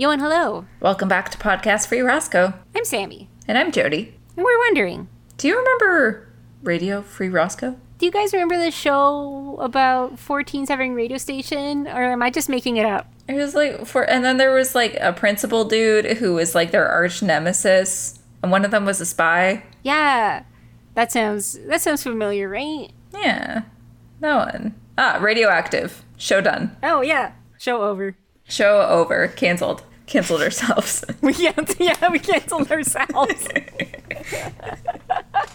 Yo and hello. Welcome back to Podcast Free Roscoe. I'm Sammy. And I'm Jody. And we're wondering Do you remember Radio Free Roscoe? do you guys remember the show about four teens having radio station? Or am I just making it up? It was like for, and then there was like a principal dude who was like their arch nemesis, and one of them was a spy. Yeah. That sounds that sounds familiar, right? Yeah, that one. Ah, Radioactive. Show done. Oh yeah. Show over. Show over. Canceled. Canceled ourselves. We can't yeah, we canceled ourselves.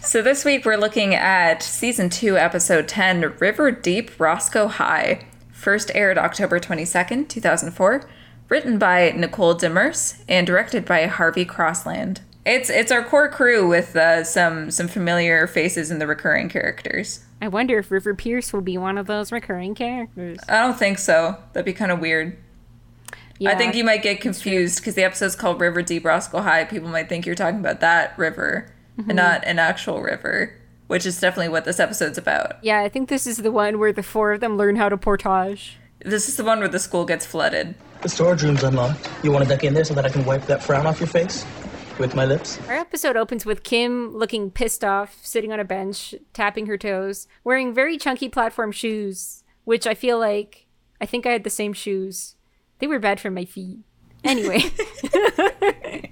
so this week we're looking at season two, episode ten, River Deep Roscoe High. First aired October twenty second, two thousand four. Written by Nicole Demerse and directed by Harvey Crossland. It's it's our core crew with uh, some some familiar faces and the recurring characters. I wonder if River Pierce will be one of those recurring characters. I don't think so. That'd be kind of weird. Yeah. I think you might get confused because the episode's called River Deep Roscoe High. People might think you're talking about that river and mm-hmm. not an actual river, which is definitely what this episode's about. Yeah, I think this is the one where the four of them learn how to portage. This is the one where the school gets flooded. The storage room's unlocked. Um, you want to duck in there so that I can wipe that frown off your face? With my lips? Our episode opens with Kim looking pissed off, sitting on a bench, tapping her toes, wearing very chunky platform shoes, which I feel like I think I had the same shoes. They were bad for my feet. Anyway. and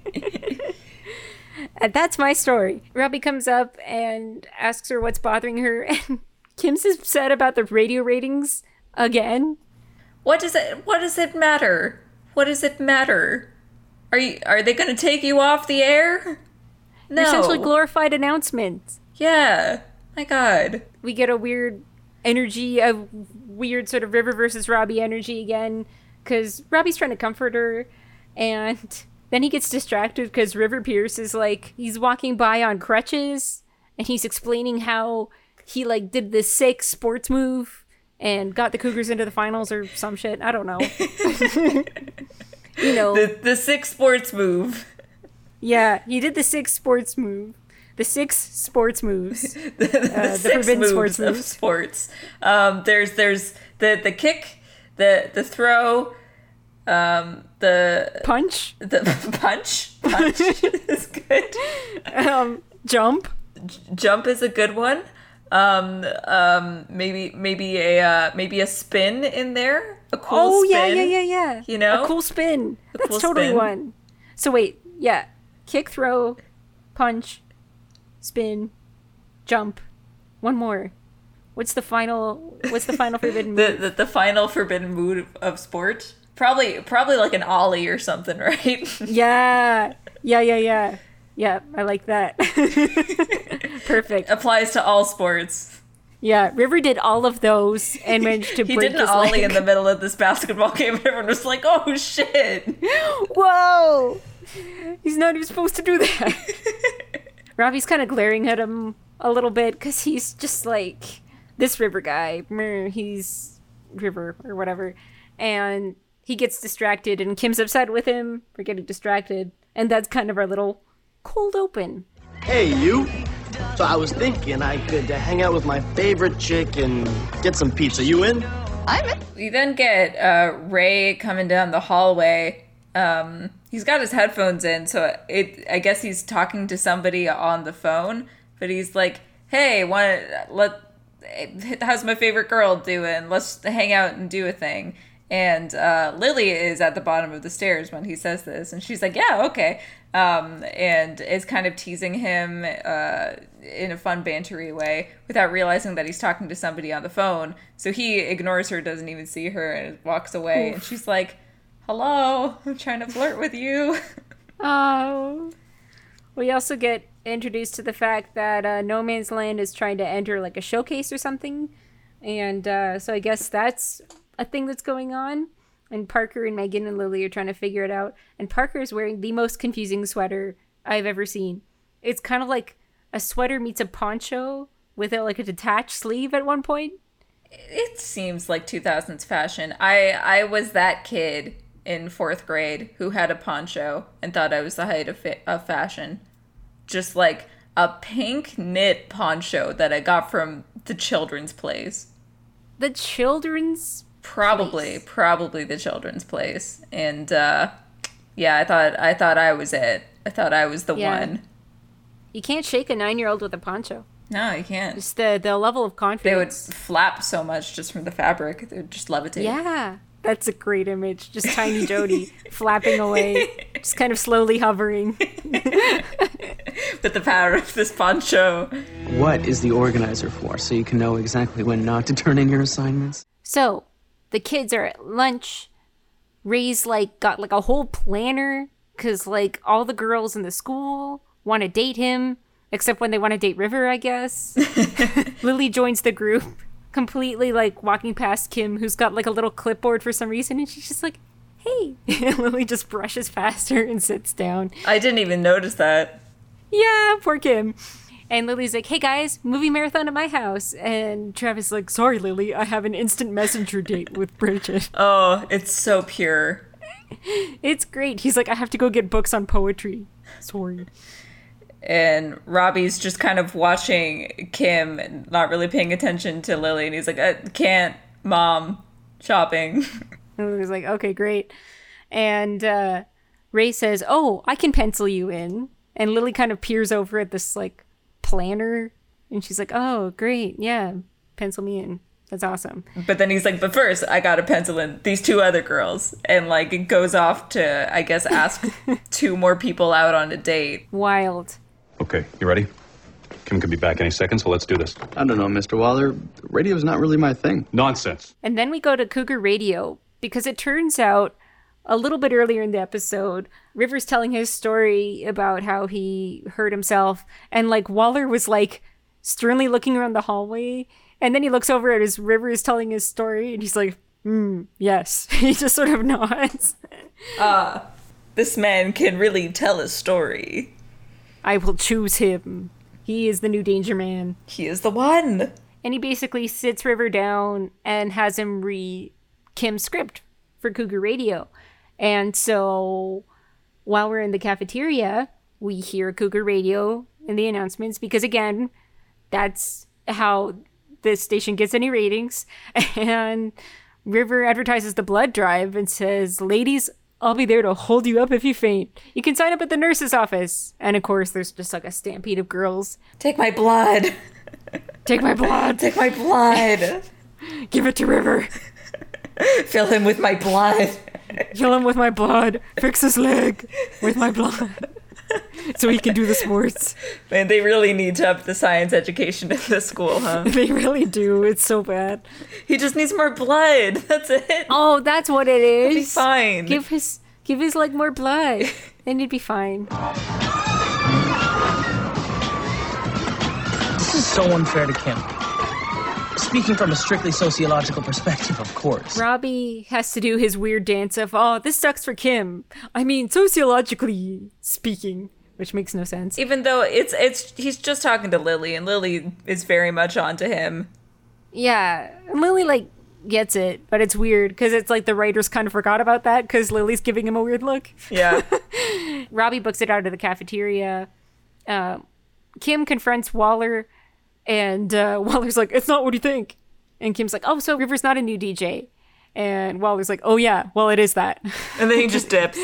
uh, that's my story. Robbie comes up and asks her what's bothering her, and Kim's upset about the radio ratings again. What does it what does it matter? What does it matter? Are you are they gonna take you off the air? No. They're essentially glorified announcements. yeah. My god. we get a weird energy of weird sort of River versus Robbie energy again because Robbie's trying to comfort her and then he gets distracted because River Pierce is like he's walking by on crutches and he's explaining how he like did this sick sports move and got the Cougars into the finals or some shit. I don't know. you know, The the six sports move. yeah, he did the sick sports move. The six sports moves. the, the Uh, the six forbidden moves sports of moves. sports. Um, there's there's the the kick, the the throw, um, the Punch, the punch. Punch is good. um, jump. Jump is a good one. Um, um, maybe maybe a uh, maybe a spin in there. A cool spin. Oh yeah, spin. yeah, yeah, yeah. You know? a cool spin. That's cool totally spin. one. So wait, yeah, kick, throw, punch, spin, jump. One more. What's the final? What's the final forbidden The, move? the the final forbidden move of sport. Probably probably like an ollie or something, right? Yeah, yeah, yeah, yeah, yeah. I like that. Perfect. Applies to all sports. Yeah, River did all of those and managed to He break did an ollie leg. in the middle of this basketball game, and everyone was like, "Oh shit!" Whoa! He's not even supposed to do that. Robbie's kind of glaring at him a little bit because he's just like this river guy. He's river or whatever. And he gets distracted, and Kim's upset with him for getting distracted. And that's kind of our little cold open. Hey, you. So I was thinking I could uh, hang out with my favorite chick and get some pizza. You in? I'm in We then get uh, Ray coming down the hallway. Um, he's got his headphones in, so it. I guess he's talking to somebody on the phone, but he's like, "Hey, want let? How's my favorite girl doing? Let's hang out and do a thing." And uh, Lily is at the bottom of the stairs when he says this, and she's like, "Yeah, okay," um, and is kind of teasing him uh, in a fun, bantery way without realizing that he's talking to somebody on the phone. So he ignores her, doesn't even see her, and walks away. And she's like, "Hello, I'm trying to flirt with you." Oh. We also get introduced to the fact that uh, No Man's Land is trying to enter like a showcase or something. And uh, so I guess that's a thing that's going on. And Parker and Megan and Lily are trying to figure it out. And Parker is wearing the most confusing sweater I've ever seen. It's kind of like a sweater meets a poncho with like a detached sleeve at one point. it seems like 2000s fashion. I I was that kid in fourth grade who had a poncho and thought I was the height of, fa- of fashion. Just like a pink knit poncho that I got from the children's place. The children's Probably, probably the children's place. And uh, Yeah, I thought I thought I was it. I thought I was the Yeah. one. You can't shake a nine year old with a poncho. No, you can't. Just the the level of confidence They would flap so much just from the fabric. They would just levitate. Yeah. That's a great image. Just tiny Jody flapping away, just kind of slowly hovering. With the power of this poncho. What is the organizer for, so you can know exactly when not to turn in your assignments? So the kids are at lunch. Ray's like got like a whole planner because like all the girls in the school want to date him, except when they want to date River, I guess. Lily joins the group, completely like walking past Kim, who's got like a little clipboard for some reason, and she's just like, "Hey," and Lily just brushes past her and sits down. I didn't even notice that. Yeah, poor Kim. And Lily's like, hey guys, movie marathon at my house. And Travis like, sorry, Lily, I have an instant messenger date with Bridget. Oh, it's so pure. It's great. He's like, I have to go get books on poetry. Sorry. And Robbie's just kind of watching Kim and not really paying attention to Lily. And he's like, I can't, mom, shopping. And he's like, okay, great. And uh, Ray says, oh, I can pencil you in. And Lily kind of peers over at this like planner. And she's like, oh, great. Yeah, pencil me in. That's awesome. But then he's like, but first, I got to pencil in these two other girls. And like, it goes off to, I guess, ask two more people out on a date. Wild. Okay, you ready? Kim could be back any second, so let's do this. I don't know, Mr. Waller. Radio's not really my thing. Nonsense. And then we go to Cougar Radio because it turns out a little bit earlier in the episode, Rivers telling his story about how he hurt himself, and like Waller was like sternly looking around the hallway, and then he looks over at his Rivers telling his story, and he's like, "Hmm, yes." he just sort of nods. Ah, This man can really tell a story. I will choose him. He is the new Danger Man. He is the one. And he basically sits River down and has him read Kim's script for Cougar Radio. And so while we're in the cafeteria, we hear Cougar Radio in the announcements because, again, that's how the station gets any ratings. And River advertises the blood drive and says, Ladies, I'll be there to hold you up if you faint. You can sign up at the nurse's office. And of course, there's just like a stampede of girls. Take my blood. Take my blood, Take my blood. give it to River. Fill him with my blood. Kill him with my blood. Fix his leg with my blood. So he can do the sports. Man, they really need to up the science education in this school, huh? They really do. It's so bad. He just needs more blood. That's it. Oh, that's what it is. He's fine. Give his give his leg more blood, and he'd be fine. This is so unfair to Kim. Speaking from a strictly sociological perspective, of course. Robbie has to do his weird dance of, oh, this sucks for Kim. I mean, sociologically speaking, which makes no sense. Even though it's it's he's just talking to Lily, and Lily is very much onto him. Yeah, and Lily like gets it, but it's weird because it's like the writers kind of forgot about that because Lily's giving him a weird look. Yeah. Robbie books it out of the cafeteria. Uh, Kim confronts Waller, and uh, Waller's like, "It's not what you think." And Kim's like, "Oh, so River's not a new DJ." And Waller's like, "Oh yeah, well it is that." and then he just dips.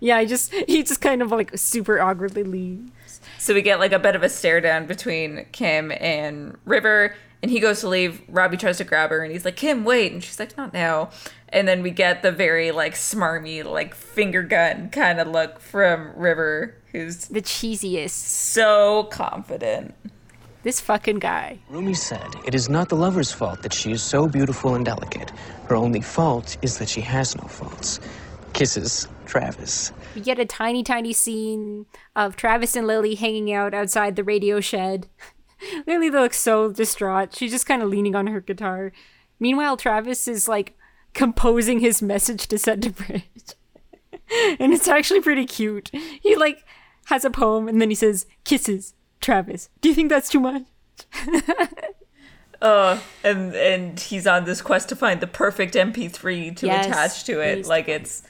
yeah, he just he just kind of like super awkwardly leaves. So we get like a bit of a stare down between Kim and River, and he goes to leave. Robbie tries to grab her, and he's like, "Kim, wait!" And she's like, "Not now." And then we get the very like smarmy, like finger gun kind of look from River, who's The cheesiest. so confident. This fucking guy. Rumi said, It is not the lover's fault that she is so beautiful and delicate. Her only fault is that she has no faults. Kisses, Travis. We get a tiny, tiny scene of Travis and Lily hanging out outside the radio shed. Lily looks so distraught. She's just kind of leaning on her guitar. Meanwhile, Travis is like composing his message to send to Bridge. and it's actually pretty cute. He like has a poem and then he says, Kisses, Travis. Do you think that's too much? Uh, and and he's on this quest to find the perfect MP3 to Yes, attach to it. please. Like it's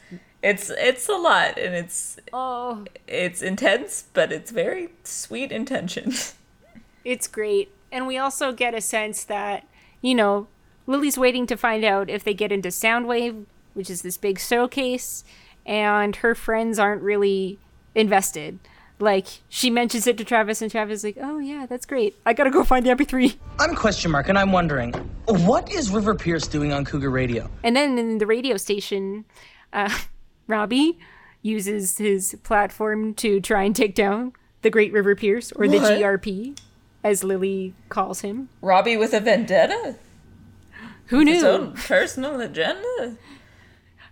it's it's a lot, and it's Oh, it's intense, but it's very sweet intentions. It's great. And we also get a sense that, you know, Lily's waiting to find out if they get into Soundwave, which is this big showcase. and her friends aren't really invested. Like she mentions it to Travis, and Travis is like, "Oh yeah, that's great. I gotta go find the MP3." I'm question mark, and I'm wondering, what is River Pierce doing on Cougar Radio? And then in the radio station, uh, Robbie uses his platform to try and take down the Great River Pierce, or the GRP, as Lily calls him. Robbie with a vendetta? Who His knew? His own personal agenda?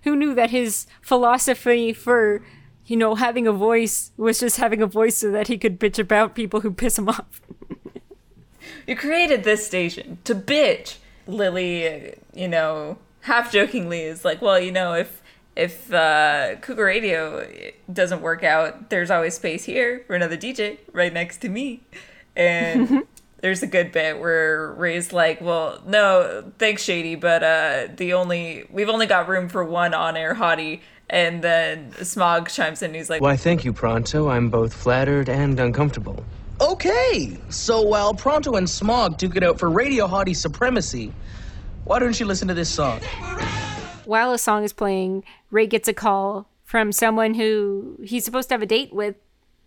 Who knew that his philosophy for, you know, having a voice was just having a voice so that he could bitch about people who piss him off? You created this station to bitch. Lily, you know, half jokingly is like, well, you know, if if uh, Cougar Radio doesn't work out, there's always space here for another DJ right next to me. And there's a good bit where Ray's like, well, no, thanks, Shady, but uh, the only we've only got room for one on-air hottie. And then Smog chimes in. He's like, Why, thank you, Pronto. I'm both flattered and uncomfortable. Okay, so while Pronto and Smog duke it out for radio hottie supremacy, why don't you listen to this song? While a song is playing, Ray gets a call from someone who he's supposed to have a date with.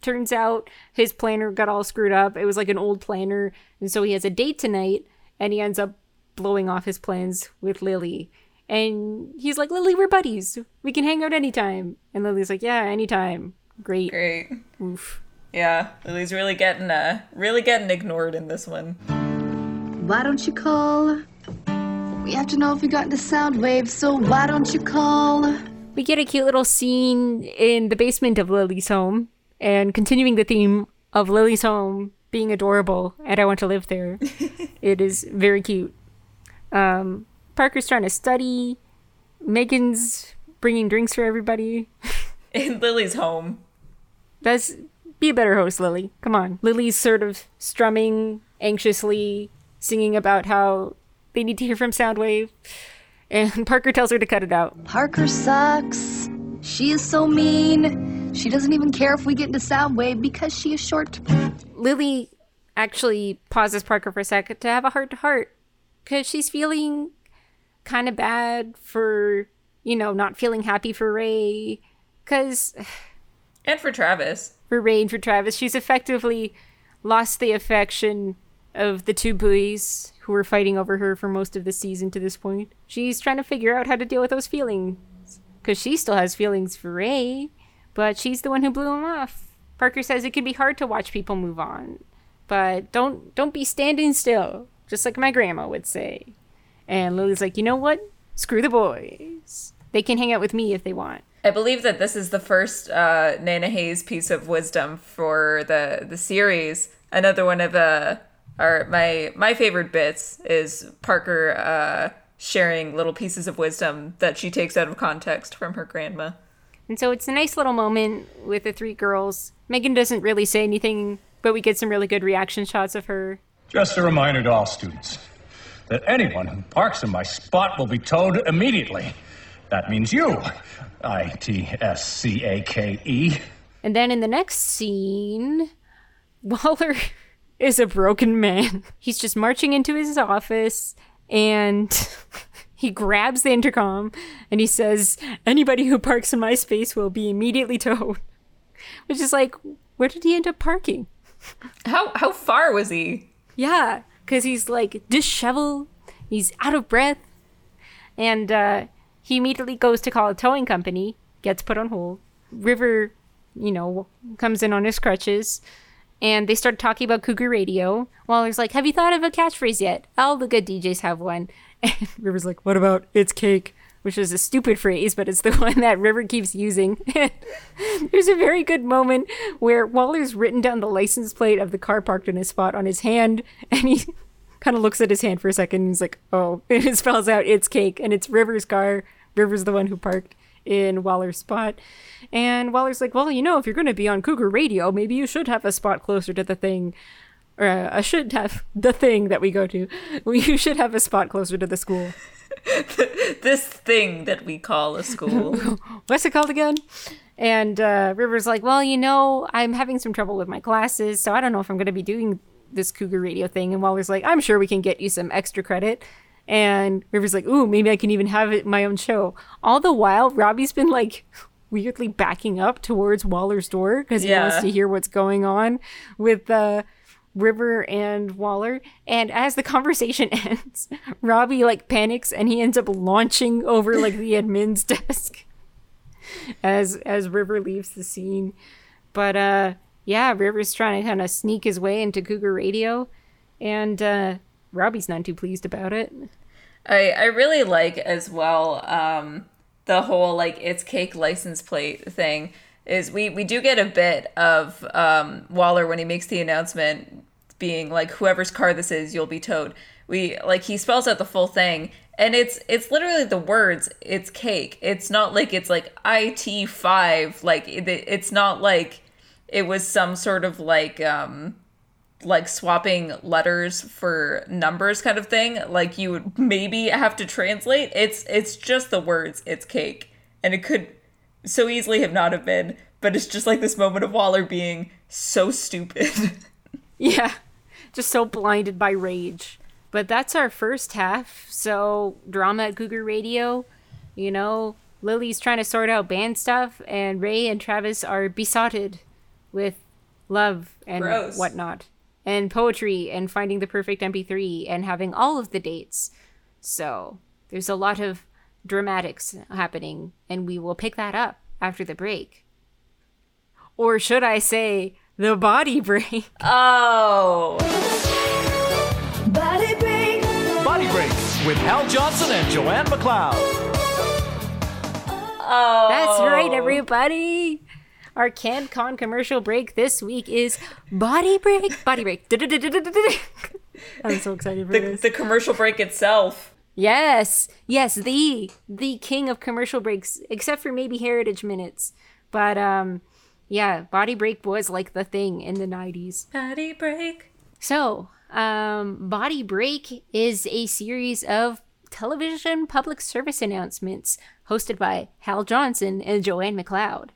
Turns out his planner got all screwed up. It was like an old planner. And so he has a date tonight and he ends up blowing off his plans with Lily. And he's like, Lily, we're buddies. We can hang out anytime. And Lily's like, Yeah, anytime. Great. great. Oof. Yeah, Lily's really getting uh really getting ignored in this one. Why don't you call? We have to know if we got into sound waves, so why don't you call? We get a cute little scene in the basement of Lily's home, and continuing the theme of Lily's home being adorable, and I want to live there. it is very cute. Um, Parker's trying to study. Megan's bringing drinks for everybody. In Lily's home. That's be a better host, Lily. Come on. Lily's sort of strumming anxiously, singing about how they need to hear from Soundwave, and Parker tells her to cut it out. Parker sucks. She is so mean. She doesn't even care if we get into Soundwave because she is short. Lily actually pauses Parker for a second to have a heart to heart because she's feeling kind of bad for, you know, not feeling happy for Ray. Because And for Travis. for Ray and for Travis, she's effectively lost the affection of the two boys who were fighting over her for most of the season to this point. She's trying to figure out how to deal with those feelings because she still has feelings for Ray, but she's the one who blew him off. Parker says it can be hard to watch people move on, but don't don't be standing still, just like my grandma would say. And Lily's like, you know what? Screw the boys. They can hang out with me if they want. I believe that this is the first uh, Nana Hayes piece of wisdom for the the series. Another one of uh, our my my favorite bits is Parker uh, sharing little pieces of wisdom that she takes out of context from her grandma. And so it's a nice little moment with the three girls. Megan doesn't really say anything, but we get some really good reaction shots of her. Just a reminder to all students that anyone who parks in my spot will be towed immediately. That means you. I T S C A K E. And then in the next scene, Waller is a broken man. He's just marching into his office and he grabs the intercom and he says, Anybody who parks in my space will be immediately towed. Which is like, where did he end up parking? How how far was he? Yeah, because he's like disheveled, he's out of breath, and uh, he immediately goes to call a towing company, gets put on hold. River, you know, comes in on his crutches, and they start talking about Cougar Radio. Waller's like, Have you thought of a catchphrase yet? All the good DJs have one. And River's like, What about it's cake? Which is a stupid phrase, but it's the one that River keeps using. There's a very good moment where Waller's written down the license plate of the car parked in his spot on his hand, and he kind of looks at his hand for a second and he's like, oh, and it spells out it's cake, and it's River's car. River's the one who parked in Waller's spot. And Waller's like, well, you know, if you're going to be on Cougar Radio, maybe you should have a spot closer to the thing. Or uh, I should have the thing that we go to. You should have a spot closer to the school. This thing that we call a school. what's it called again? And uh, River's like, well, you know, I'm having some trouble with my classes, so I don't know if I'm going to be doing this Cougar Radio thing. And Waller's like, I'm sure we can get you some extra credit. And River's like, ooh, maybe I can even have it my own show. All the while, Robbie's been like weirdly backing up towards Waller's door because he Yeah. wants to hear what's going on with uh, River and Waller. And as the conversation ends, Robbie like panics and he ends up launching over like the admin's desk as as River leaves the scene. But uh yeah, River's trying to kind of sneak his way into Cougar Radio and uh Robbie's not too pleased about it. I I really like as well um the whole like it's cake license plate thing is we we do get a bit of um Waller when he makes the announcement being like whoever's car this is you'll be towed. We like he spells out the full thing and it's it's literally the words it's cake. It's not like it's like IT5 like it, it's not like it was some sort of like um like swapping letters for numbers kind of thing like you would maybe have to translate it's it's just the words it's cake and it could so easily have not have been but it's just like this moment of waller being so stupid Yeah, just so blinded by rage. But that's our first half. So, drama at Cougar Radio. You know, Lily's trying to sort out band stuff, and Ray and Travis are besotted with love and Gross. whatnot, and poetry, and finding the perfect MP3, and having all of the dates. So, there's a lot of dramatics happening, and we will pick that up after the break. Or should I say, the body break? oh Body break. Body Break with Hal Johnson and Joanne McLeod. oh That's right, everybody. Our CanCon commercial break this week is Body Break. Body Break. I'm so excited for the, this. the commercial break itself Yes, yes, the the king of commercial breaks, except for maybe Heritage Minutes. But um, yeah, Body Break was like the thing in the '90s. body break So, um, Body Break is a series of television public service announcements hosted by Hal Johnson and Joanne McLeod.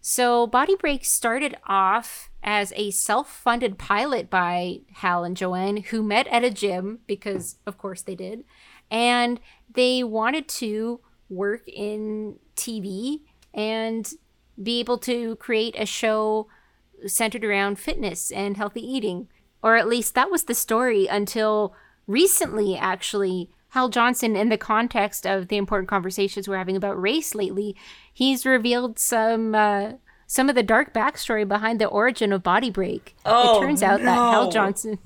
So, Body Break started off as a self funded pilot by Hal and Joanne, who met at a gym, because of course they did, and they wanted to work in TV and be able to create a show centered around fitness and healthy eating. Or at least that was the story until recently, actually. Hal Johnson, in the context of the important conversations we're having about race lately, he's revealed some uh, some of the dark backstory behind the origin of Body Break. Oh, it turns out that Hal. Johnson,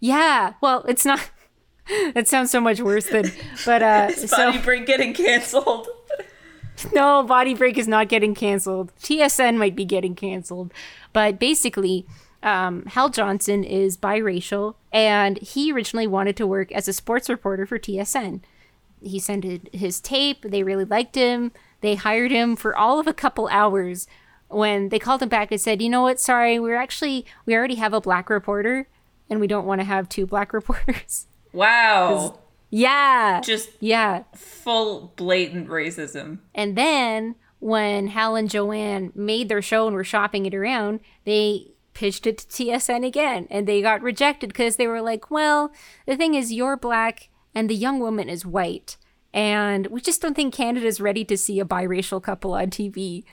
yeah, well, it's not. That sounds so much worse than, but uh, so body break getting canceled no, Body Break is not getting canceled. TSN might be getting canceled. But basically, um, Hal Johnson is biracial, and he originally wanted to work as a sports reporter for TSN. He sent his tape, they really liked him. They hired him for all of a couple hours when they called him back and said, You know what? Sorry, we're actually, we already have a black reporter, and we don't want to have two black reporters. wow yeah. just yeah. full blatant racism And then when Hal and Joanne made their show and were shopping it around, they pitched it to TSN again and they got rejected because they were like, well, the thing is, you're black and the young woman is white. And we just don't think Canada's ready to see a biracial couple on TV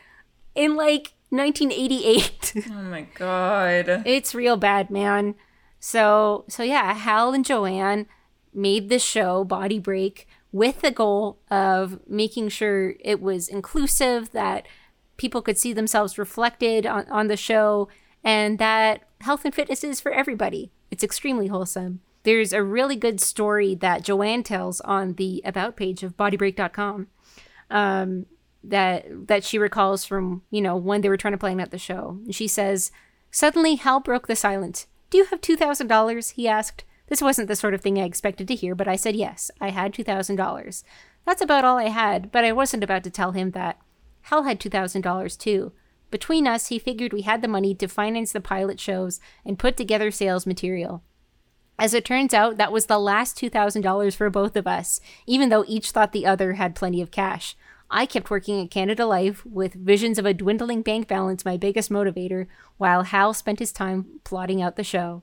in like 1988. oh my god it's real bad, man. So, so yeah, Hal and Joanne made the show Body Break with the goal of making sure it was inclusive, that people could see themselves reflected on, on the show, and that health and fitness is for everybody. It's extremely wholesome. There's a really good story that Joanne tells on the about page of bodybreak.com um, that that she recalls from you know when they were trying to plan out the show. She says, "Suddenly, Hal broke the silence. Do you have two thousand dollars?" He asked. This wasn't the sort of thing I expected to hear, but I said yes. I had two thousand dollars. That's about all I had, but I wasn't about to tell him that. Hal had two thousand dollars too. Between us, he figured we had the money to finance the pilot shows and put together sales material. As it turns out, that was the last $2,000 for both of us, even though each thought the other had plenty of cash. I kept working at Canada Life with visions of a dwindling bank balance my biggest motivator, while Hal spent his time plotting out the show.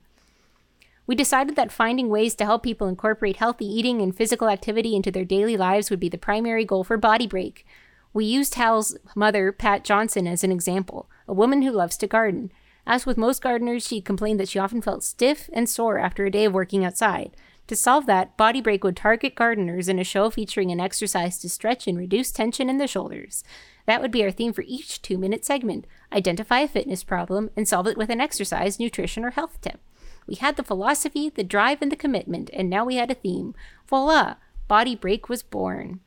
We decided that finding ways to help people incorporate healthy eating and physical activity into their daily lives would be the primary goal for Body Break. We used Hal's mother, Pat Johnson, as an example, a woman who loves to garden. As with most gardeners, she complained that she often felt stiff and sore after a day of working outside. To solve that, Body Break would target gardeners in a show featuring an exercise to stretch and reduce tension in the shoulders. That would be our theme for each two minute segment identify a fitness problem and solve it with an exercise, nutrition, or health tip. We had the philosophy, the drive, and the commitment, and now we had a theme. Voila! Body Break was born.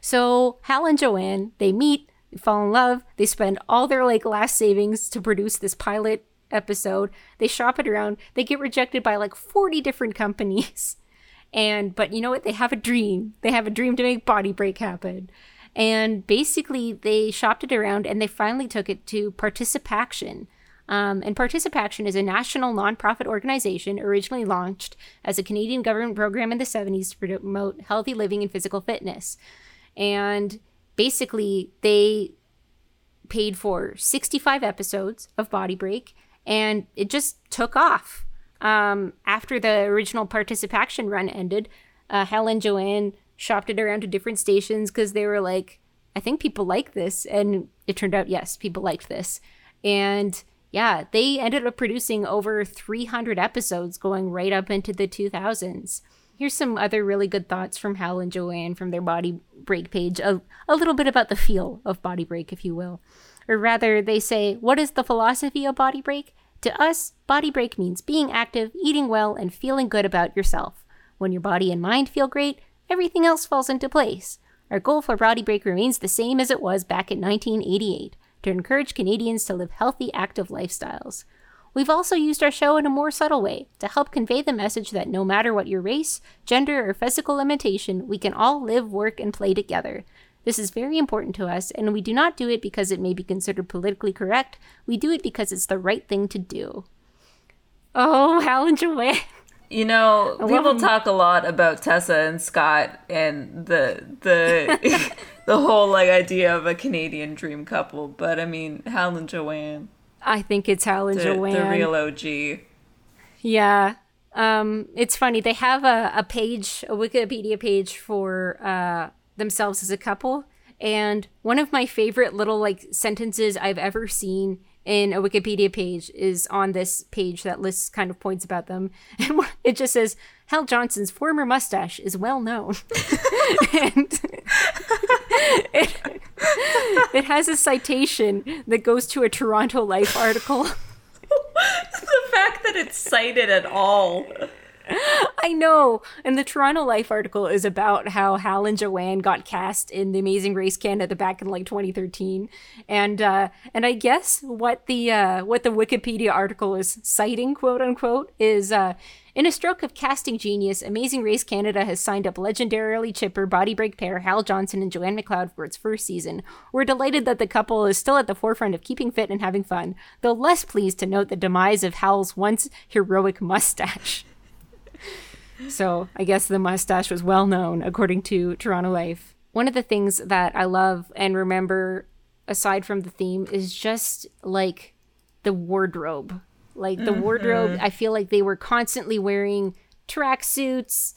So Hal and Joanne, they meet, they fall in love, they spend all their like last savings to produce this pilot episode. They shop it around. They get rejected by like 40 different companies. And but you know what? They have a dream. They have a dream to make Body Break happen. And basically they shopped it around and they finally took it to Participaction. Um, and Participaction is a national nonprofit organization originally launched as a Canadian government program in the 70s to promote healthy living and physical fitness. And basically, they paid for 65 episodes of Body Break, and it just took off. Um, after the original Participaction run ended, uh, Hal and Joanne shopped it around to different stations because they were like, I think people like this. And it turned out, yes, people liked this. And yeah, they ended up producing over 300 episodes going right up into the 2000s. Here's some other really good thoughts from Hal and Joanne from their Body Break page. A, a little bit about the feel of Body Break, if you will. Or rather, they say, What is the philosophy of Body Break? To us, Body Break means being active, eating well, and feeling good about yourself. When your body and mind feel great, everything else falls into place. Our goal for Body Break remains the same as it was back in 1988 to encourage Canadians to live healthy, active lifestyles. We've also used our show in a more subtle way to help convey the message that no matter what your race, gender, or physical limitation, we can all live, work, and play together. This is very important to us, and we do not do it because it may be considered politically correct. We do it because it's the right thing to do. Oh, and Joanne. You know, people talk a lot about Tessa and Scott and the the the whole like idea of a Canadian dream couple, but I mean Hal and Joanne, I think it's Hal and the, Joanne. the real OG. Yeah. Um, it's funny. They have a, a page, a Wikipedia page for uh, themselves as a couple. And one of my favorite little like sentences I've ever seen in a Wikipedia page is on this page that lists kind of points about them. And it just says, Hal Johnson's former mustache is well known. and it, it has a citation that goes to a Toronto Life article. the fact that it's cited at all. I know. And the Toronto Life article is about how Hal and Joanne got cast in The Amazing Race Canada back in like 2013. And uh and I guess what the uh what the Wikipedia article is citing, quote unquote, is uh in a stroke of casting genius, Amazing Race Canada has signed up legendarily chipper body break pair Hal Johnson and Joanne McLeod for its first season. We're delighted that the couple is still at the forefront of keeping fit and having fun, though less pleased to note the demise of Hal's once heroic mustache. So I guess the mustache was well known, according to Toronto Life. One of the things that I love and remember, aside from the theme, is just like the wardrobe. Like the wardrobe, I feel like they were constantly wearing tracksuits,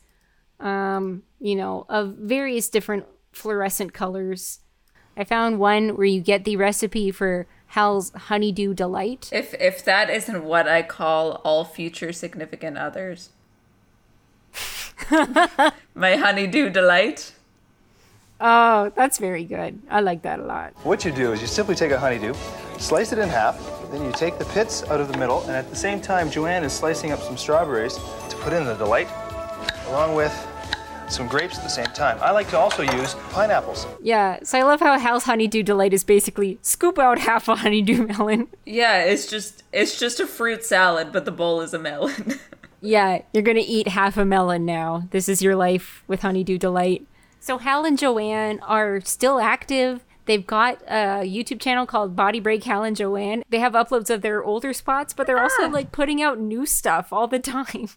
um, you know, of various different fluorescent colors. I found one where you get the recipe for Hal's Honeydew Delight. If if that isn't what I call all future significant others. My honeydew delight. Oh, that's very good. I like that a lot. What you do is you simply take a honeydew, slice it in half, then you take the pits out of the middle, and at the same time, Joanne is slicing up some strawberries to put in the delight, along with some grapes at the same time. I like to also use pineapples. Yeah, so I love how Hal's Honeydew Delight is basically scoop out half a honeydew melon. Yeah, it's just it's just a fruit salad, but the bowl is a melon. Yeah, you're gonna eat half a melon now. This is your life with Honeydew Delight. So Hal and Joanne are still active. They've got a YouTube channel called Body Break Hal and Joanne. They have uploads of their older spots, but they're also like putting out new stuff all the time.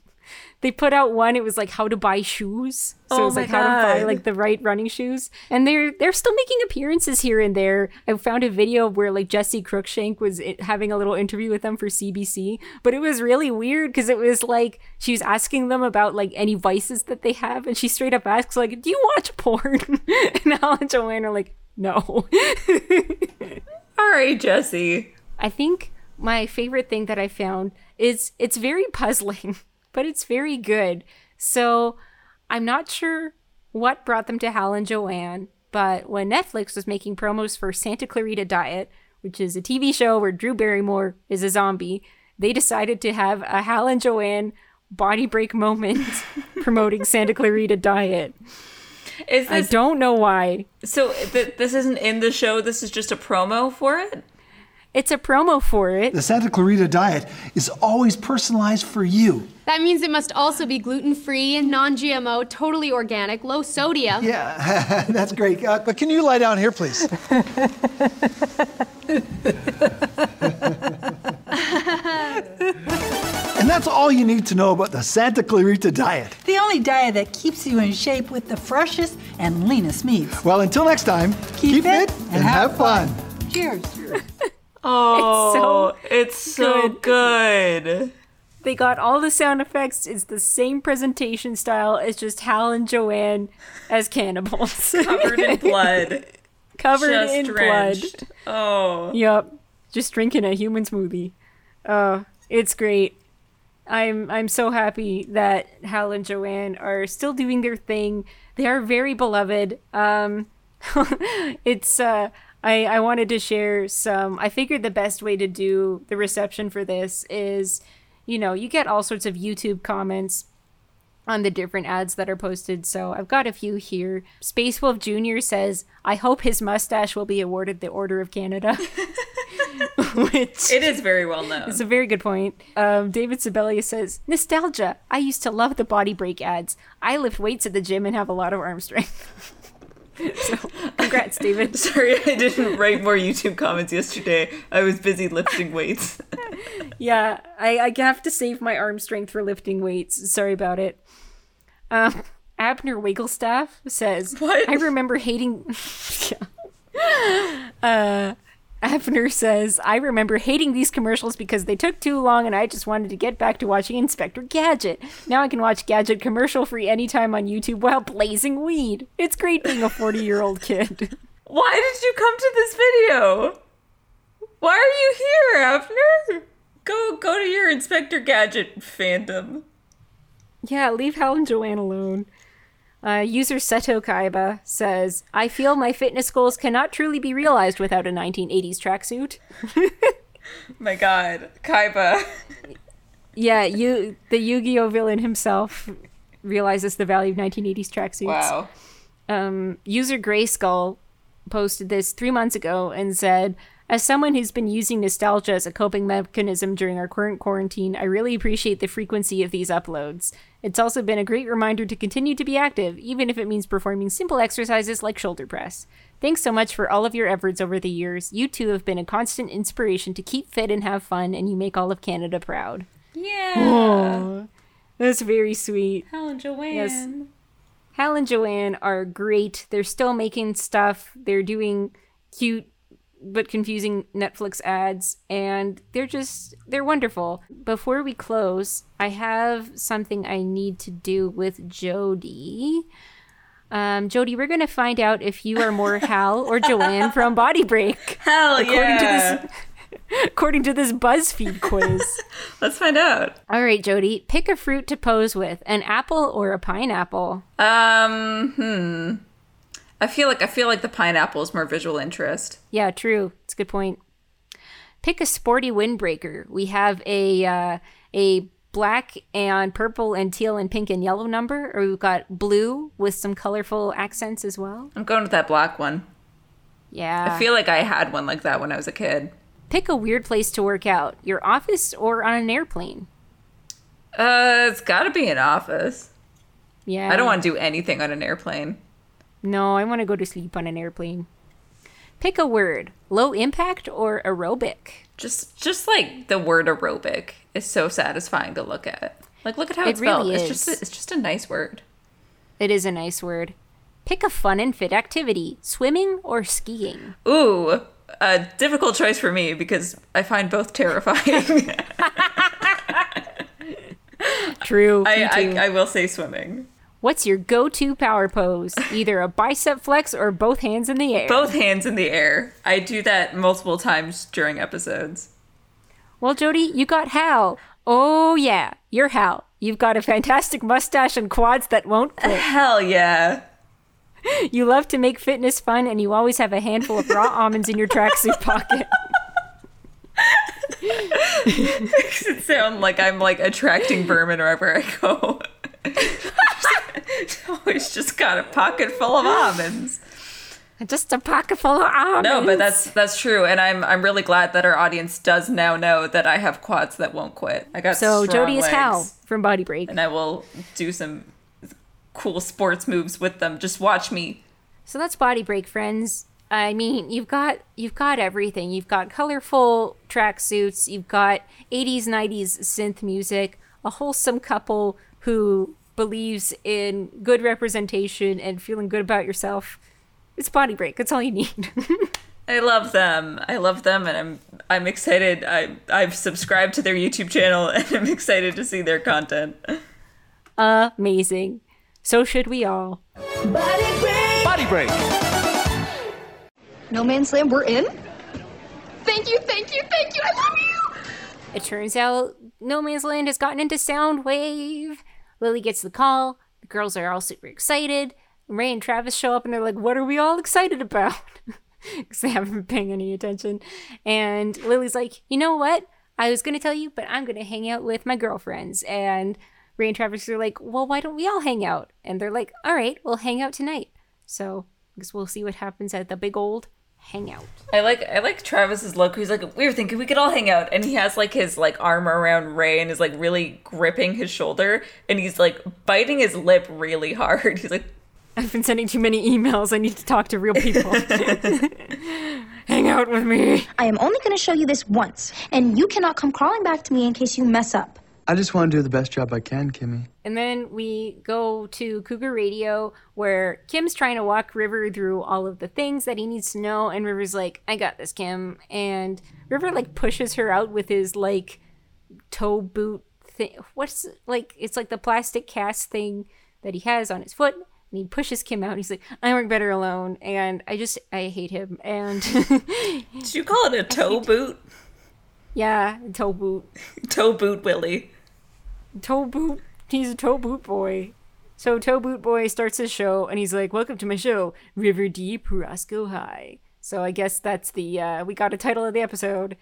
They put out one, it was like how to buy shoes. So Oh it was like how to buy like the right running shoes. And they're they're still making appearances here and there. I found a video where like Jessi Cruickshank was eh, having a little interview with them for CBC, but it was really weird because it was like she was asking them about like any vices that they have, and she straight up asks like, "Do you watch porn?" and Al and Joanne are like, No. All right, Jesse. I think my favorite thing that I found is it's very puzzling, but it's very good. So I'm not sure what brought them to Hal and Joanne, but when Netflix was making promos for Santa Clarita Diet, which is a TV show where Drew Barrymore is a zombie, they decided to have a Hal and Joanne body break moment promoting Santa Clarita Diet. Is I don't know why. so? Th- this isn't in the show. This is just a promo for it. It's a promo for it. The Santa Clarita diet is always personalized for you. That means it must also be gluten free, non GMO, totally organic, low sodium. Yeah, that's great. Uh, but can you lie down here, please? and that's all you need to know about the Santa Clarita diet. The only diet that keeps you in shape with the freshest and leanest meats. Well, until next time, keep, fit, and, have fun. cheers Cheers. Oh, it's so good. They got all the sound effects. It's the same presentation style. It's just Hal and Joanne as cannibals. Covered in blood. Covered Just in drenched. Oh. Yep. Just drinking a human smoothie. Uh, it's great. I'm I'm so happy that Hal and Joanne are still doing their thing. They are very beloved. Um it's uh I, I wanted to share some I figured the best way to do the reception for this is you know, you get all sorts of YouTube comments on the different ads that are posted. So I've got a few here. Space Wolf Jr. says, I hope his mustache will be awarded the Order of Canada. Which It is very well known. It's a very good point. Um, David Sibelius says, Nostalgia. I used to love the body break ads. I lift weights at the gym and have a lot of arm strength. so, congrats, David. Sorry, I didn't write more YouTube comments yesterday. I was busy lifting weights. Yeah, I, I have to save my arm strength for lifting weights. Sorry about it. Um, Abner Wigglestaff says, What? I remember hating. Yeah. uh, Abner says, I remember hating these commercials because they took too long and I just wanted to get back to watching Inspector Gadget. Now I can watch Gadget commercial free anytime on YouTube while blazing weed. It's great being a 40 year old kid. Why did you come to this video? Why are you here, Abner? Go go to your Inspector Gadget fandom. Yeah, leave Hal and Joanne alone. Uh, user Seto Kaiba says, I feel my fitness goals cannot truly be realized without a 1980s tracksuit. My god. Kaiba. Yeah, you the Yu-Gi-Oh villain himself realizes the value of 1980s tracksuits. Wow. Um, user Grayskull posted this three months ago and said, as someone who's been using nostalgia as a coping mechanism during our current quarantine, I really appreciate the frequency of these uploads. It's also been a great reminder to continue to be active, even if it means performing simple exercises like shoulder press. Thanks so much for all of your efforts over the years. You two have been a constant inspiration to keep fit and have fun, and you make all of Canada proud. Yeah. Aw, that's very sweet. Hal and Joanne. Yes. Hal and Joanne are great. They're still making stuff. They're doing cute but confusing Netflix ads and they're just they're wonderful. Before we close, I have something I need to do with Jody. Um, Jody, we're gonna find out if you are more Hal or Joanne from Body Break. Hell according yeah. to this according to this BuzzFeed quiz. Let's find out. All right, Jody, pick a fruit to pose with: an apple or a pineapple. Um, hmm. I feel like I feel like the pineapple is more visual interest. Yeah, true. It's a good point. Pick a sporty windbreaker. We have a uh, a black and purple and teal and pink and yellow number, or we've got blue with some colorful accents as well. I'm going with that black one. Yeah. I feel like I had one like that when I was a kid. Pick a weird place to work out: your office or on an airplane. Uh, it's got to be an office. Yeah. I don't want to do anything on an airplane. No, I want to go to sleep on an airplane. Pick a word: low impact or aerobic. Just just like the word aerobic is so satisfying to look at. Like look at how It it's spelled. really It's just a, is. it's just a nice word. It is a nice word. Pick a fun and fit activity: swimming or skiing. Ooh, a difficult choice for me because I find both terrifying. True. I. I I will say swimming. What's your go-to power pose? Either a bicep flex or both hands in the air. Both hands in the air. I do that multiple times during episodes. Well, Jody, you got Hal. Oh yeah, you're Hal. You've got a fantastic mustache and quads that won't quit. Hell yeah. You love to make fitness fun, and you always have a handful of raw almonds in your tracksuit pocket. Makes it sound like I'm like attracting vermin wherever I go. Always just got a pocket full of almonds. Just a pocket full of almonds. No, but that's that's true, and I'm I'm really glad that our audience does now know that I have quads that won't quit. I got so Jody is Hal from Body Break. and I will do some cool sports moves with them. Just watch me. So that's Body Break, friends. I mean, you've got you've got everything. You've got colorful tracksuits. You've got 80s, 90s synth music. A wholesome couple who believes in good representation and feeling good about yourself. It's Body Break. That's all you need. I love them. I love them, and I'm I'm excited. I I've subscribed to their YouTube channel, and I'm excited to see their content. Amazing. So should we all. Body break. Body break. No Man's Land, we're in? Thank you, thank you, thank you. I love you. It turns out No Man's Land has gotten into Soundwave. Lily gets the call. The girls are all super excited. Ray and Travis show up and they're like, What are we all excited about? Because they haven't been paying any attention. And Lily's like, You know what? I was going to tell you, but I'm going to hang out with my girlfriends. And Ray and Travis are like, Well, why don't we all hang out? And they're like, All right, we'll hang out tonight. So guess we'll see what happens at the big old hangout. I like I like Travis's look. He's like, we were thinking we could all hang out, and he has like his like arm around Ray and is like really gripping his shoulder, and he's like biting his lip really hard. He's like, I've been sending too many emails. I need to talk to real people. Hang out with me. I am only going to show you this once, and you cannot come crawling back to me in case you mess up. I just want to do the best job I can, Kimmy. And then we go to Cougar Radio where Kim's trying to walk River through all of the things that he needs to know. And River's like, I got this, Kim. And River like pushes her out with his like toe boot thing. What's like, it's like the plastic cast thing that he has on his foot. And he pushes Kim out. And he's like, I work better alone. And I just, I hate him. And did you call it a toe boot? Yeah, toe boot. toe boot Willie. Toe boot. He's a toe boot boy. So toe boot boy starts his show and he's like, "Welcome to my show, River Deep, Roscoe High." So I guess that's the uh, we got a title of the episode.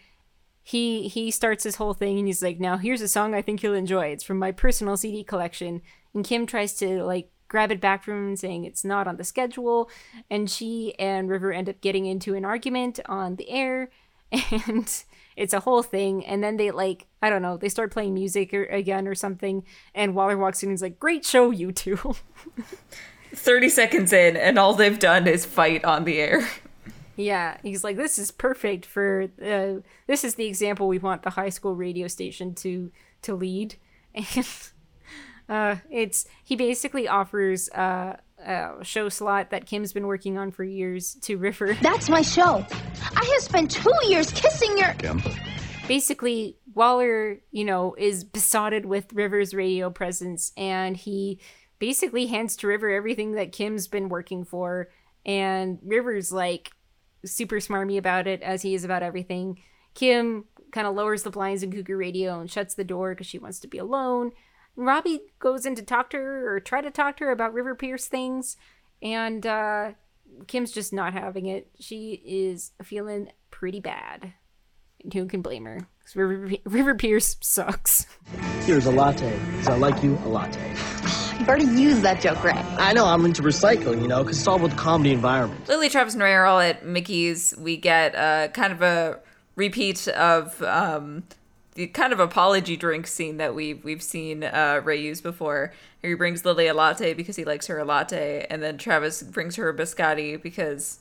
He he starts this whole thing and he's like, "Now here's a song I think you'll enjoy. It's from my personal CD collection." And Kim tries to like grab it back from him, saying it's not on the schedule. And she and River end up getting into an argument on the air, and it's a whole thing. And then they like i don't know they start playing music or, again or something. And waller walks in and is like great show you two. 30 seconds in and all they've done is fight on the air. Yeah he's like this is perfect for uh, this is the example we want the high school radio station to to lead. And uh it's he basically offers uh uh, show slot that Kim's been working on for years to River. That's my show. I have spent two years kissing your. Kim. Basically, Waller, you know, is besotted with River's radio presence, and he basically hands to River everything that Kim's been working for. And River's like super smarmy about it, as he is about everything. Kim kind of lowers the blinds in Cougar Radio and shuts the door because she wants to be alone. Robbie goes in to talk to her or try to talk to her about River Pierce things, and uh, Kim's just not having it. She is feeling pretty bad. And who can blame her? 'Cause River, River Pierce sucks. Here's a latte, because I like you a latte. You've already used that joke, Ray. I know, I'm into recycling, you know, because it's all about the comedy environment. Lily, Travis, and Ray are all at Mickey's. We get uh, kind of a repeat of um, the kind of apology drink scene that we've we've seen uh, Ray use before. He brings Lily a latte because he likes her a latte, and then Travis brings her a biscotti because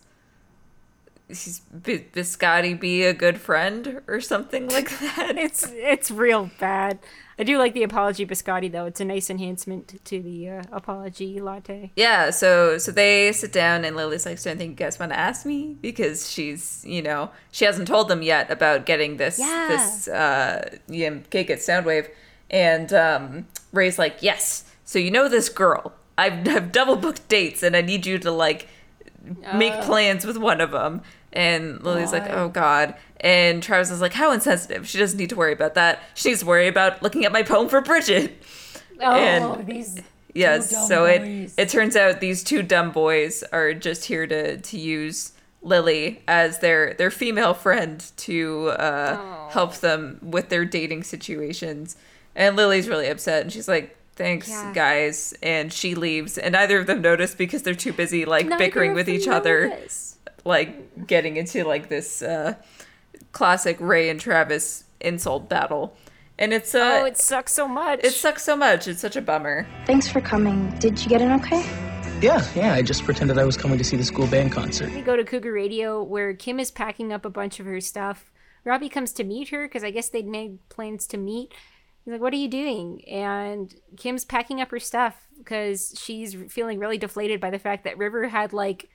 he's B- biscotti be a good friend or something like that. It's it's real bad. I do like the apology biscotti though. It's a nice enhancement to the uh, apology latte. Yeah, so so they sit down and Lily's like, "So anything you guys want to ask me?" Because she's, you know, she hasn't told them yet about getting this Yeah. this uh you know, cake at Soundwave, and um, Ray's like, "Yes." So you know this girl I've, I've double booked dates and I need you to like make Oh. plans with one of them. And Lily's like, oh God. And Travis is like, how insensitive. She doesn't need to worry about that. She needs to worry about looking at my poem for Bridget. Oh, And- these Yes, so it boys. it turns out these two dumb boys are just here to to use Lily as their their female friend to uh, help them with their dating situations. And Lily's really upset, and she's like, "Thanks, Yeah. guys," and she leaves. And neither of them notice because they're too busy like Neither bickering with each other, notice. Like getting into like this uh, classic Ray and Travis insult battle. And it's uh, oh, it sucks so much. it sucks so much. It's such a bummer. Thanks for coming. Did you get in okay? Yeah, yeah, I just pretended I was coming to see the school band concert. We go to Cougar Radio where Kim is packing up a bunch of her stuff. Robbie comes to meet her because I guess they'd made plans to meet. He's like, What are you doing? And Kim's packing up her stuff because she's feeling really deflated by the fact that River had like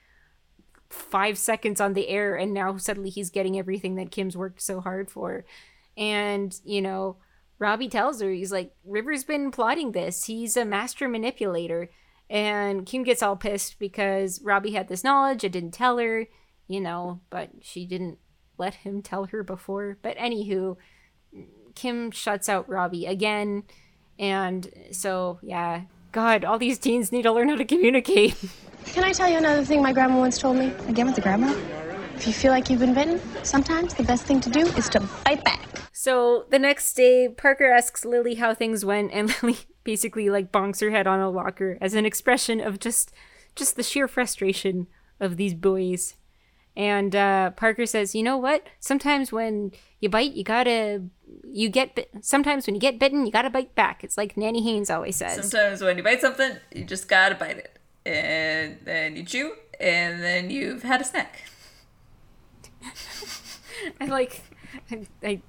five seconds on the air and now suddenly he's getting everything that Kim's worked so hard for. And, you know, Robbie tells her, he's like, River's been plotting this. He's a master manipulator. And Kim gets all pissed because Robbie had this knowledge and didn't tell her, you know, but she didn't let him tell her before. But anywho, Kim shuts out Robbie again. And so, yeah, God, all these teens need to learn how to communicate. Can I tell you another thing my grandma once told me? Again with the grandma? If you feel like you've been bitten, sometimes the best thing to do is to bite back. So the next day, Parker asks Lily how things went, and Lily basically like bonks her head on a locker as an expression of just just the sheer frustration of these boys. And uh, Parker says, "You know what? Sometimes when you bite, you gotta you get bit. Sometimes when you get bitten, you gotta bite back. It's like Nanny Haynes always says." Sometimes when you bite something, you just gotta bite it. And then you chew, and then you've had a snack. I like. I, I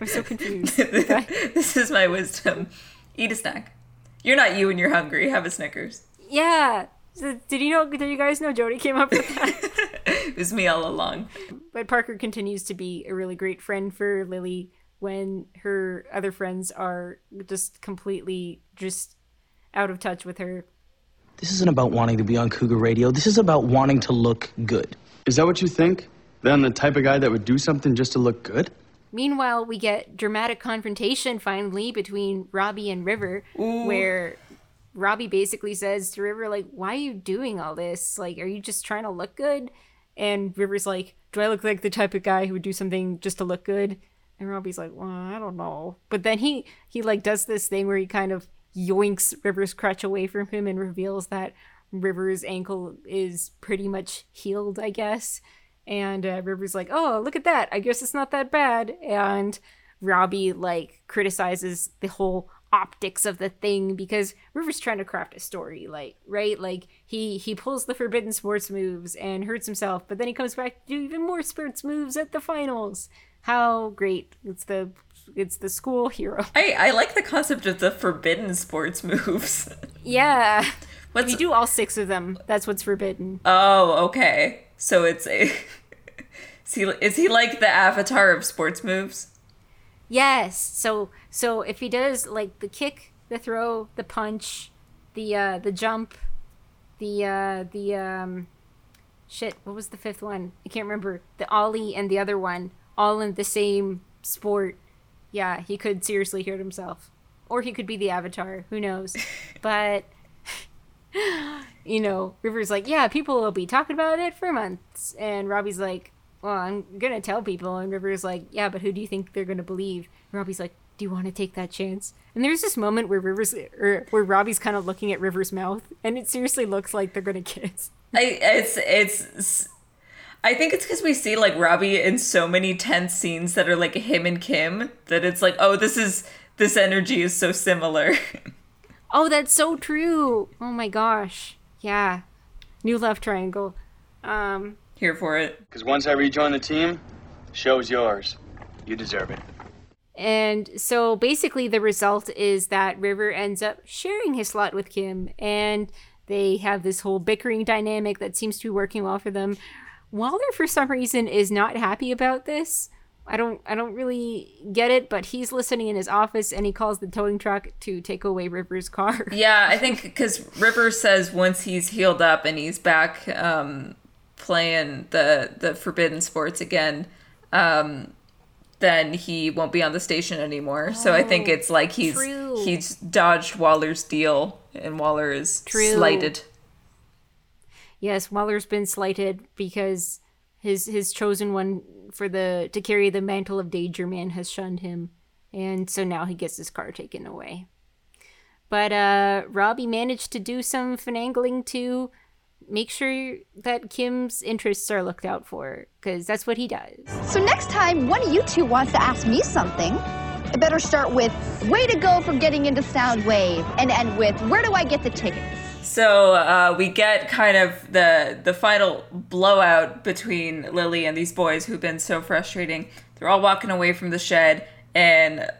I'm so confused. this is my wisdom. Eat a snack. You're not you when you're hungry. Have a Snickers. yeah. So did you know? Did you guys know Jody came up with that? It was me all along. But Parker continues to be a really great friend for Lily when her other friends are just completely just out of touch with her. This isn't about wanting to be on Cougar Radio. This is about wanting to look good. Is that what you think? That I'm the type of guy that would do something just to look good? Meanwhile, we get dramatic confrontation finally between Robbie and River, where Robbie basically says to River, like, why are you doing all this? Like, are you just trying to look good? And River's like, do I look like the type of guy who would do something just to look good? And Robbie's like, well, I don't know. But then he, he like does this thing where he kind of yoinks River's crutch away from him and reveals that River's ankle is pretty much healed, I guess. And uh, River's like, oh, look at that. I guess it's not that bad. And Robbie like criticizes the whole optics of the thing because River's trying to craft a story, like right, like he he pulls the forbidden sports moves and hurts himself, but then he comes back to do even more sports moves at the finals. How great! It's the it's the school hero. I, I like the concept of the forbidden sports moves. Yeah. if you do all six of them, that's what's forbidden. oh, okay. So it's a. is, he, is he like the avatar of sports moves? Yes. So so if he does like the kick, the throw, the punch, the uh the jump, the uh the um shit, what was the fifth one? I can't remember. The ollie and the other one all in the same sport. Yeah, he could seriously hurt himself. Or he could be the avatar, who knows. but you know, River's like, "Yeah, people will be talking about it for months." And Robbie's like, well, I'm gonna tell people. And River's like, yeah, but who do you think they're gonna believe? And Robbie's like, do you want to take that chance? And there's this moment where Rivers, or where Robbie's kind of looking at River's mouth, and it seriously looks like they're gonna kiss. I it's it's. I think it's because we see like Robbie in so many tense scenes that are like him and Kim that it's like, oh, this is this energy is so similar. Oh, that's so true. Oh my gosh. Yeah. New love triangle. Um. Here for it. Because once I rejoin the team, show's yours. You deserve it. And so basically, the result is that River ends up sharing his slot with Kim, and they have this whole bickering dynamic that seems to be working well for them. Waller, for some reason, is not happy about this. I don't I don't really get it, but he's listening in his office and he calls the towing truck to take away River's car. Yeah, I think because River says once he's healed up and he's back um, playing the the forbidden sports again, um, then he won't be on the station anymore. so I think Oh, it's like he's true. he's dodged Waller's deal, and Waller is True. slighted. Yes, Waller's been slighted because his his chosen one for the to carry the mantle of Danger Man has shunned him, and so now he gets his car taken away. But uh, Robbie managed to do some finagling to make sure that Kim's interests are looked out for, because that's what he does. So next time one of you two wants to ask me something, it better start with way to go for getting into Soundwave and end with where do I get the tickets? So uh, we get kind of the the final blowout between Lily and these boys who've been so frustrating. They're all walking away from the shed and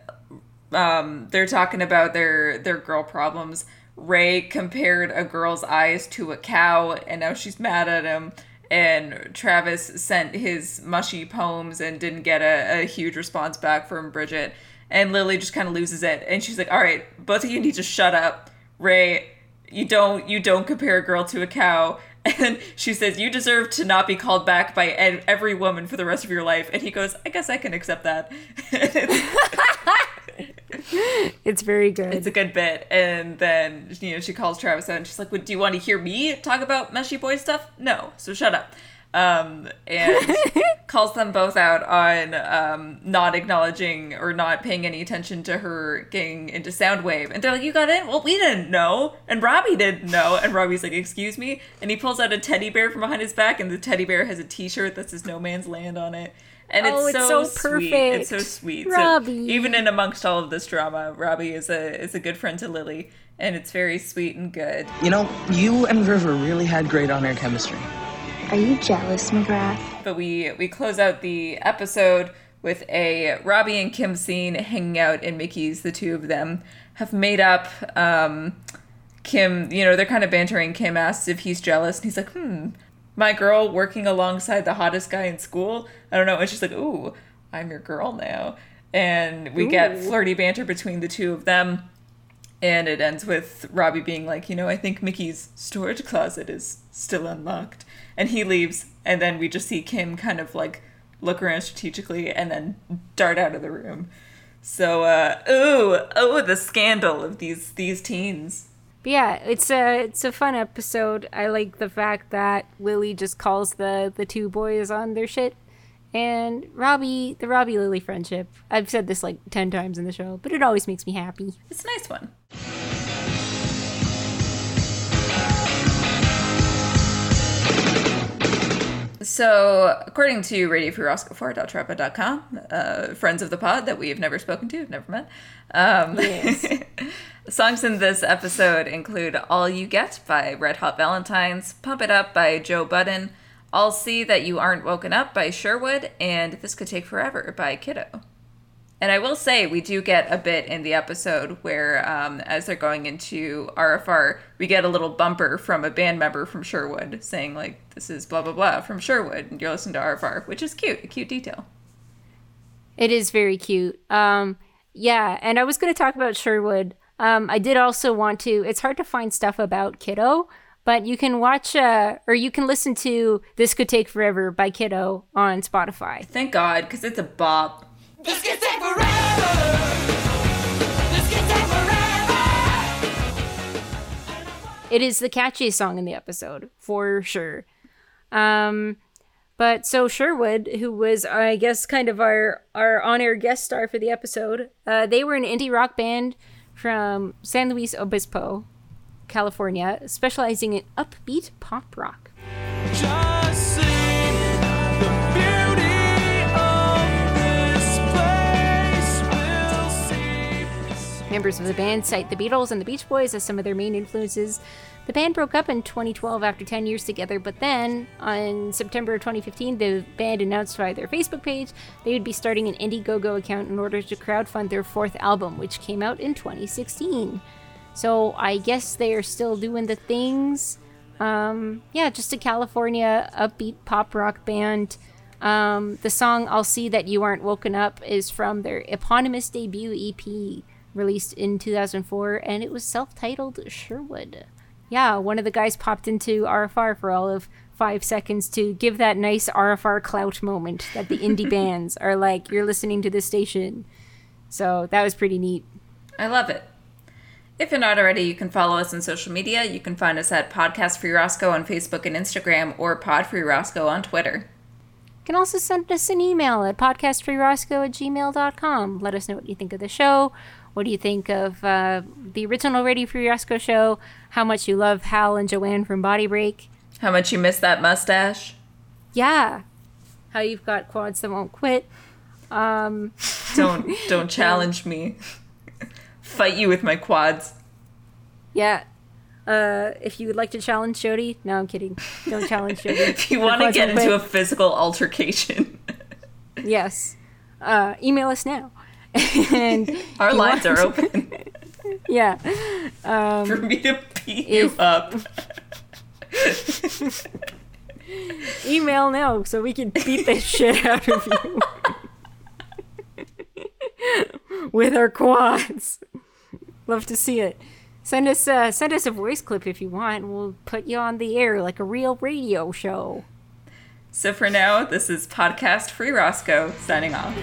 um, they're talking about their their girl problems. Ray compared a girl's eyes to a cow, and now she's mad at him. And Travis sent his mushy poems and didn't get a, a huge response back from Bridget. And Lily just kind of loses it, and she's like, "All right, both of you need to shut up, Ray. You don't you don't compare a girl to a cow." And she says, "You deserve to not be called back by every woman for the rest of your life." And he goes, "I guess I can accept that." It's very good. It's a good bit. And then, you know, she calls Travis out and she's like, well, Do you want to hear me talk about Meshy Boy stuff? No. So shut up. Um, and calls them both out on um, not acknowledging or not paying any attention to her getting into Soundwave. And they're like, You got in? Well, we didn't know. And Robbie didn't know. And Robbie's like, Excuse me? And he pulls out a teddy bear from behind his back, and the teddy bear has a t shirt that says No Man's Land on it. And Oh, it's it's so, so sweet. It's so sweet. Robbie. So even in amongst all of this drama, Robbie is a is a good friend to Lily, and it's very sweet and good. You know, you and River really had great on-air chemistry. Are you jealous, McGrath? But we we close out the episode with a Robbie and Kim scene hanging out in Mickey's. The two of them have made up. Um, Kim, you know, they're kind of bantering. Kim asks if he's jealous, and he's like, "Hmm, my girl working alongside the hottest guy in school. I don't know." And she's like, "Ooh, I'm your girl now." And we get flirty banter between the two of them. And it ends with Robbie being like, you know, I think Mickey's storage closet is still unlocked. And he leaves, and then we just see Kim kind of like look around strategically and then dart out of the room. So, uh, ooh, oh, the scandal of these these teens. But yeah, it's a it's a fun episode. I like the fact that Lily just calls the the two boys on their shit, and Robbie the Robbie Lily friendship. I've said this like ten times in the show, but it always makes me happy. It's a nice one. So, according to RadioFreeRoscoe4.trappa.com, uh, friends of the pod that we have never spoken to, never met, um, songs in this episode include All You Get by Red Hot Valentines, Pump It Up by Joe Budden, I'll See That You Aren't Woken Up by Sherwood, and This Could Take Forever by Kiddo. And I will say, we do get a bit in the episode where, um, as they're going into RFR, we get a little bumper from a band member from Sherwood saying, like, this is blah, blah, blah from Sherwood, and you're listening to RFR, which is cute, a cute detail. It is very cute. Um, yeah, and I was going to talk about Sherwood. Um, I did also want to. It's hard to find stuff about Kiddo, but you can watch uh, or you can listen to "This Could Take Forever" by Kiddo on Spotify. Thank God, because it's a bop. This could take forever. This could take forever. It is the catchiest song in the episode for sure. Um, but so Sherwood, who was I guess kind of our our on air guest star for the episode, uh, they were an indie rock band from San Luis Obispo, California, specializing in upbeat pop rock. Just Members of the band cite the Beatles and the Beach Boys as some of their main influences. The band broke up in 2012 after 10 years together, but then on September 2015, the band announced via their Facebook page they would be starting an Indiegogo account in order to crowdfund their fourth album, which came out in 2016. So I guess they are still doing the things. Um, yeah, just a California upbeat pop rock band. Um, the song I'll See That You Aren't Woken Up is from their eponymous debut EP released in 2004, and it was self titled Sherwood. Yeah, one of the guys popped into RFR for all of five seconds to give that nice RFR clout moment that the indie bands are like, you're listening to this station. So that was pretty neat. I love it. If you're not already, you can follow us on social media. You can find us at Podcast Free Roscoe on Facebook and Instagram or Pod Free Roscoe on Twitter. You can also send us an email at podcastfreeroscoe at gmail.com. Let us know what you think of the show. What do you think of uh, the original Radio Free Roscoe show? How much you love Hal and Joanne from Body Break? How much you miss that mustache? Yeah. How you've got quads that won't quit. Um, Don't don't challenge me. Fight you with my quads. Yeah. Uh, if you would like to challenge Jody, no, I'm kidding. Don't challenge Jody. If you want to get into a physical altercation, yes, uh, email us now. And our lines are open yeah. Um, for me to beat you up. email now so we can beat the shit out of you with our quads. Love to see it. Send us uh, send us a voice clip if you want. We'll put you on the air like a real radio show. So for now, this is Podcast Free Roscoe signing off.